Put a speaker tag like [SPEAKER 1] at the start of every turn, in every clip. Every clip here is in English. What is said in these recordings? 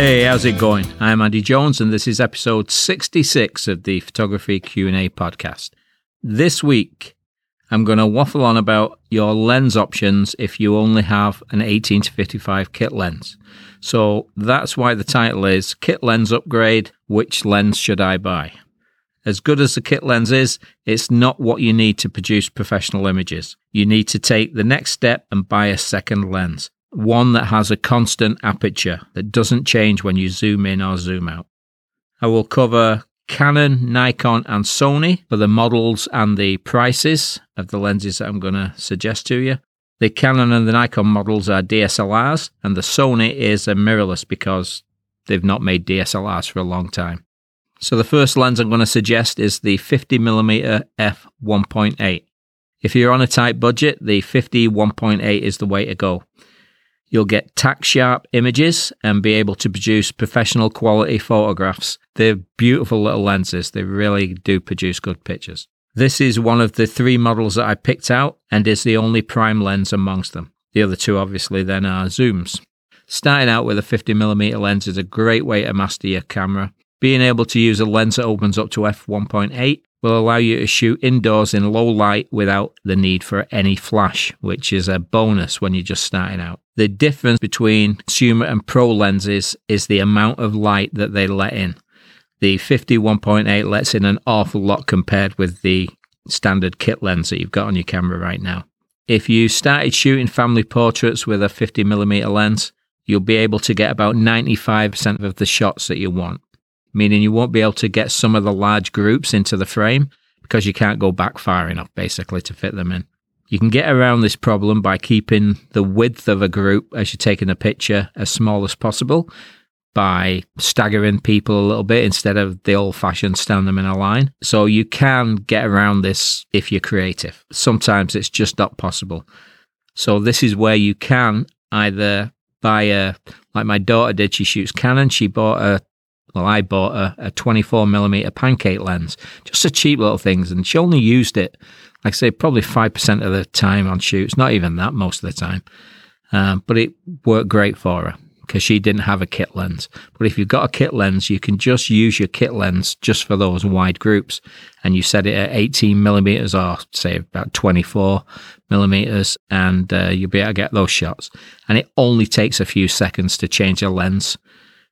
[SPEAKER 1] Hey, how's it going? I'm Andy Jones and this is episode 66 of the Photography Q&A podcast. This week, I'm going to waffle on about your lens options if you only have an 18 to 55 kit lens. So that's why the title is Kit Lens Upgrade, which lens should I buy? As good as the kit lens is, it's not what you need to produce professional images. You need to take the next step and buy a second lens one that has a constant aperture that doesn't change when you zoom in or zoom out. I will cover Canon, Nikon, and Sony for the models and the prices of the lenses that I'm going to suggest to you. The Canon and the Nikon models are DSLRs, and the Sony is a mirrorless because they've not made DSLRs for a long time. So the first lens I'm going to suggest is the 50mm f1.8. If you're on a tight budget, the 50 1.8 is the way to go. You'll get tack sharp images and be able to produce professional quality photographs. They're beautiful little lenses. They really do produce good pictures. This is one of the three models that I picked out and is the only prime lens amongst them. The other two, obviously, then are zooms. Starting out with a 50mm lens is a great way to master your camera. Being able to use a lens that opens up to f1.8 will allow you to shoot indoors in low light without the need for any flash, which is a bonus when you're just starting out. The difference between consumer and pro lenses is the amount of light that they let in. The 51.8 lets in an awful lot compared with the standard kit lens that you've got on your camera right now. If you started shooting family portraits with a 50mm lens, you'll be able to get about 95% of the shots that you want meaning you won't be able to get some of the large groups into the frame because you can't go back far enough basically to fit them in. You can get around this problem by keeping the width of a group as you're taking a picture as small as possible by staggering people a little bit instead of the old fashioned stand them in a line. So you can get around this if you're creative. Sometimes it's just not possible. So this is where you can either buy a, like my daughter did, she shoots Canon. She bought a well, I bought a, a 24 millimeter pancake lens, just a cheap little things, and she only used it, like I say, probably 5% of the time on shoots, not even that most of the time. Um, but it worked great for her because she didn't have a kit lens. But if you've got a kit lens, you can just use your kit lens just for those wide groups. And you set it at 18 millimeters or say about 24 millimeters, and uh, you'll be able to get those shots. And it only takes a few seconds to change a lens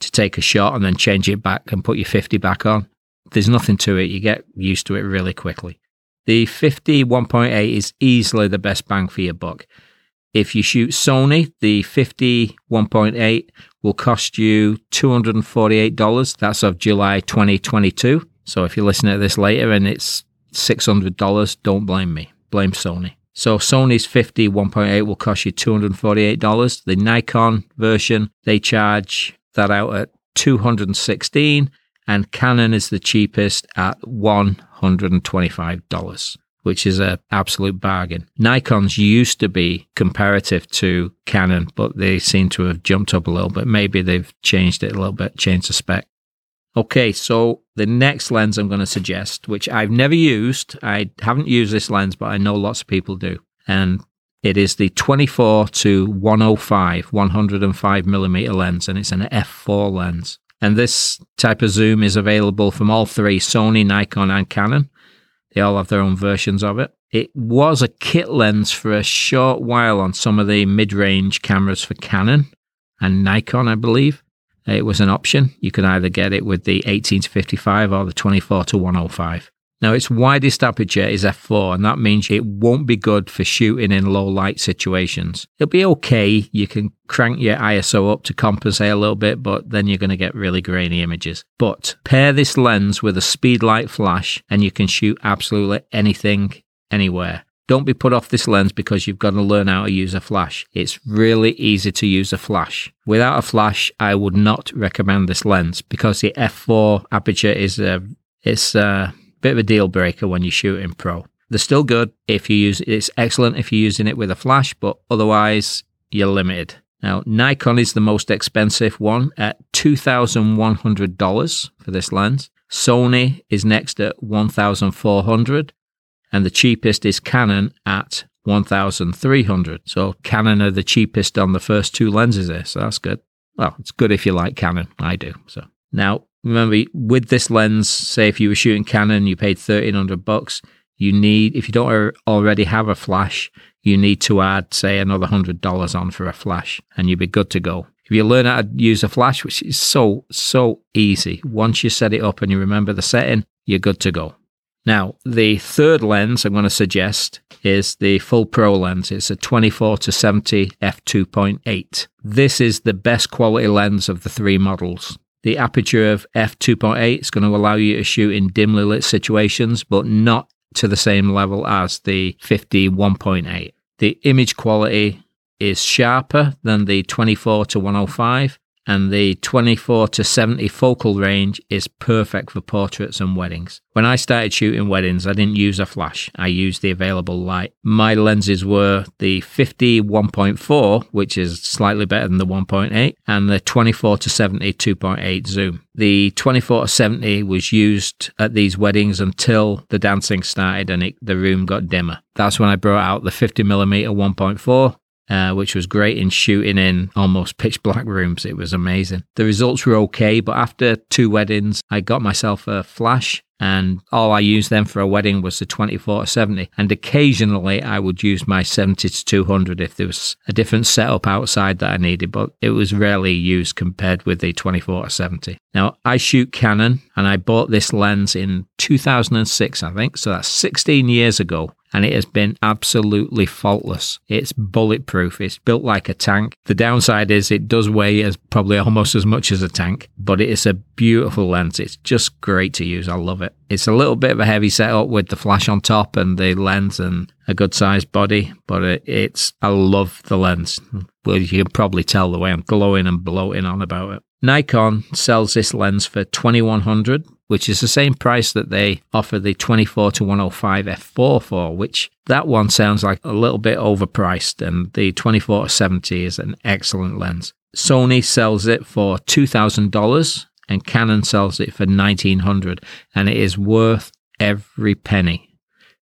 [SPEAKER 1] to take a shot and then change it back and put your 50 back on. There's nothing to it. You get used to it really quickly. The 50 1.8 is easily the best bang for your buck. If you shoot Sony, the 50 1.8 will cost you $248. That's of July 2022. So if you're listening to this later and it's $600, don't blame me. Blame Sony. So Sony's 50 1.8 will cost you $248. The Nikon version, they charge that out at 216 and Canon is the cheapest at $125, which is an absolute bargain. Nikon's used to be comparative to Canon, but they seem to have jumped up a little bit. Maybe they've changed it a little bit, changed the spec. Okay, so the next lens I'm going to suggest, which I've never used, I haven't used this lens, but I know lots of people do. And it is the 24 to 105, 105 millimeter lens, and it's an f4 lens. And this type of zoom is available from all three Sony, Nikon, and Canon. They all have their own versions of it. It was a kit lens for a short while on some of the mid range cameras for Canon and Nikon, I believe. It was an option. You could either get it with the 18 to 55 or the 24 to 105. Now, its widest aperture is f4, and that means it won't be good for shooting in low light situations. It'll be okay. You can crank your ISO up to compensate a little bit, but then you're going to get really grainy images. But pair this lens with a speedlight flash, and you can shoot absolutely anything, anywhere. Don't be put off this lens because you've got to learn how to use a flash. It's really easy to use a flash. Without a flash, I would not recommend this lens because the f4 aperture is a, it's a, bit of a deal breaker when you shoot in pro. They're still good if you use it's excellent if you're using it with a flash, but otherwise you're limited. Now, Nikon is the most expensive one at $2,100 for this lens. Sony is next at 1,400 and the cheapest is Canon at 1,300. So Canon are the cheapest on the first two lenses here, so that's good. well, it's good if you like Canon. I do. So now remember with this lens, say if you were shooting Canon, you paid thirteen hundred bucks. You need if you don't already have a flash, you need to add say another hundred dollars on for a flash, and you'll be good to go. If you learn how to use a flash, which is so so easy, once you set it up and you remember the setting, you're good to go. Now, the third lens I'm going to suggest is the full pro lens. It's a 24 to 70 f2.8. This is the best quality lens of the three models. The aperture of f2.8 is going to allow you to shoot in dimly lit situations, but not to the same level as the 50 1.8. The image quality is sharper than the 24 to 105, and the 24 to 70 focal range is perfect for portraits and weddings. When I started shooting weddings, I didn't use a flash. I used the available light. My lenses were the 50 1.4, which is slightly better than the 1.8, and the 24 to 70 2.8 zoom. The 24 to 70 was used at these weddings until the dancing started and it, the room got dimmer. That's when I brought out the 50 millimeter 1.4 uh, which was great in shooting in almost pitch black rooms. It was amazing. The results were okay, but after two weddings, I got myself a flash and all I used then for a wedding was the 24 to 70. And occasionally I would use my 70 to 200 if there was a different setup outside that I needed, but it was rarely used compared with the 24 to 70. Now I shoot Canon and I bought this lens in 2006, I think. So that's 16 years ago and it has been absolutely faultless. It's bulletproof. It's built like a tank. The downside is it does weigh as probably almost as much as a tank, but it is a beautiful lens. It's just great to use. I love it. It's a little bit of a heavy setup with the flash on top and the lens and a good sized body, but it's, I love the lens. Well, you can probably tell the way I'm glowing and bloating on about it. Nikon sells this lens for 2100 which is the same price that they offer the 24 to 105 f4 for, which that one sounds like a little bit overpriced, and the 24 to 70 is an excellent lens. Sony sells it for $2,000 and Canon sells it for 1900 and it is worth every penny.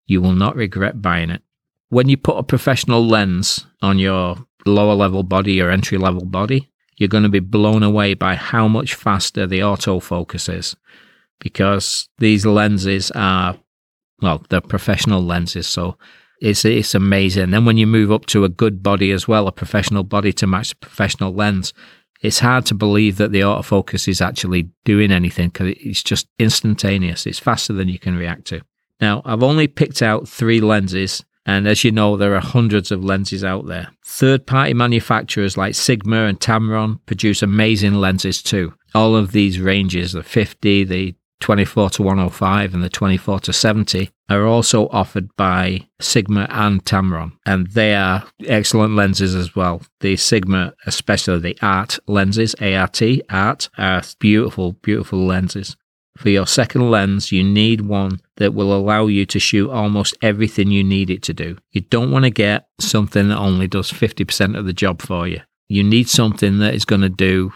[SPEAKER 1] You will not regret buying it. When you put a professional lens on your lower level body or entry level body, you're going to be blown away by how much faster the autofocus is because these lenses are, well, they're professional lenses. So it's, it's amazing. And then when you move up to a good body as well, a professional body to match the professional lens, it's hard to believe that the autofocus is actually doing anything because it's just instantaneous. It's faster than you can react to. Now, I've only picked out three lenses, and as you know, there are hundreds of lenses out there. Third party manufacturers like Sigma and Tamron produce amazing lenses too. All of these ranges, the 50, the 24 to 105 and the 24 to 70 are also offered by Sigma and Tamron, and they are excellent lenses as well. The Sigma, especially the ART lenses, ART, ART, are beautiful, beautiful lenses. For your second lens, you need one that will allow you to shoot almost everything you need it to do. You don't want to get something that only does 50% of the job for you. You need something that is going to do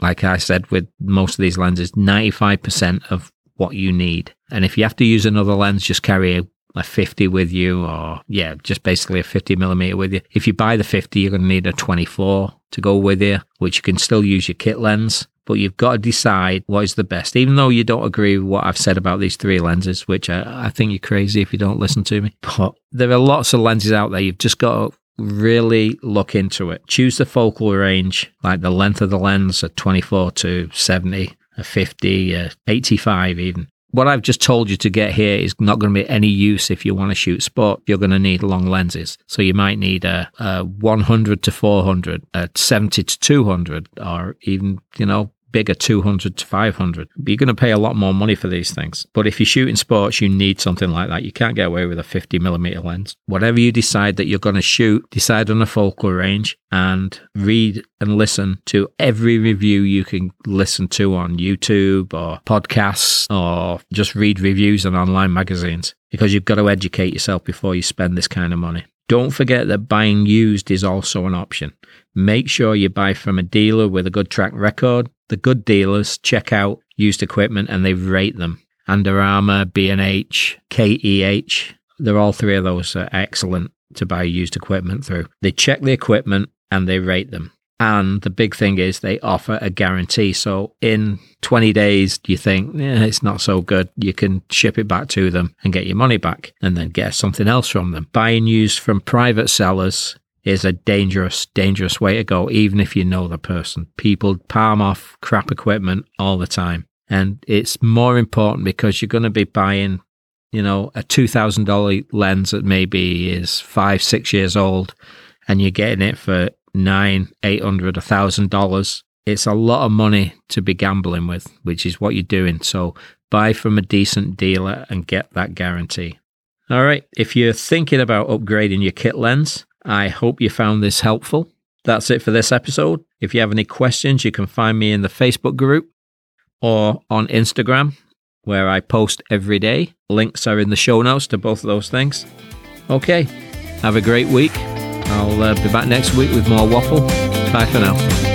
[SPEAKER 1] like I said with most of these lenses, 95% of what you need. And if you have to use another lens, just carry a, a 50 with you or yeah, just basically a 50 millimeter with you. If you buy the 50, you're going to need a 24 to go with you, which you can still use your kit lens. But you've got to decide what is the best. Even though you don't agree with what I've said about these three lenses, which I, I think you're crazy if you don't listen to me. But there are lots of lenses out there. You've just got to really look into it. Choose the focal range, like the length of the lens a 24 to 70, a 50, a 85 even. What I've just told you to get here is not going to be any use if you want to shoot sport. You're going to need long lenses. So you might need a, a 100 to 400, a 70 to 200, or even, you know, bigger 200 to 500. You're going to pay a lot more money for these things. But if you shoot in sports, you need something like that. You can't get away with a 50 millimeter lens. Whatever you decide that you're going to shoot, decide on a focal range and read and listen to every review you can listen to on YouTube or podcasts or just read reviews on online magazines because you've got to educate yourself before you spend this kind of money. Don't forget that buying used is also an option. Make sure you buy from a dealer with a good track record the good dealers check out used equipment and they rate them. Adorama, B&H, KEH, they're all three of those are excellent to buy used equipment through. They check the equipment and they rate them. And the big thing is they offer a guarantee. So in 20 days, you think it's not so good. You can ship it back to them and get your money back and then get something else from them. Buying used from private sellers is a dangerous, dangerous way to go, even if you know the person. People palm off crap equipment all the time. And it's more important because you're going to be buying, you know, a $2,000 lens that maybe is five, six years old and you're getting it for nine, eight hundred, a thousand dollars. It's a lot of money to be gambling with, which is what you're doing. So buy from a decent dealer and get that guarantee. All right. If you're thinking about upgrading your kit lens, I hope you found this helpful. That's it for this episode. If you have any questions, you can find me in the Facebook group or on Instagram, where I post every day. Links are in the show notes to both of those things. Okay. Have a great week. I'll uh, be back next week with more waffle. Bye for now.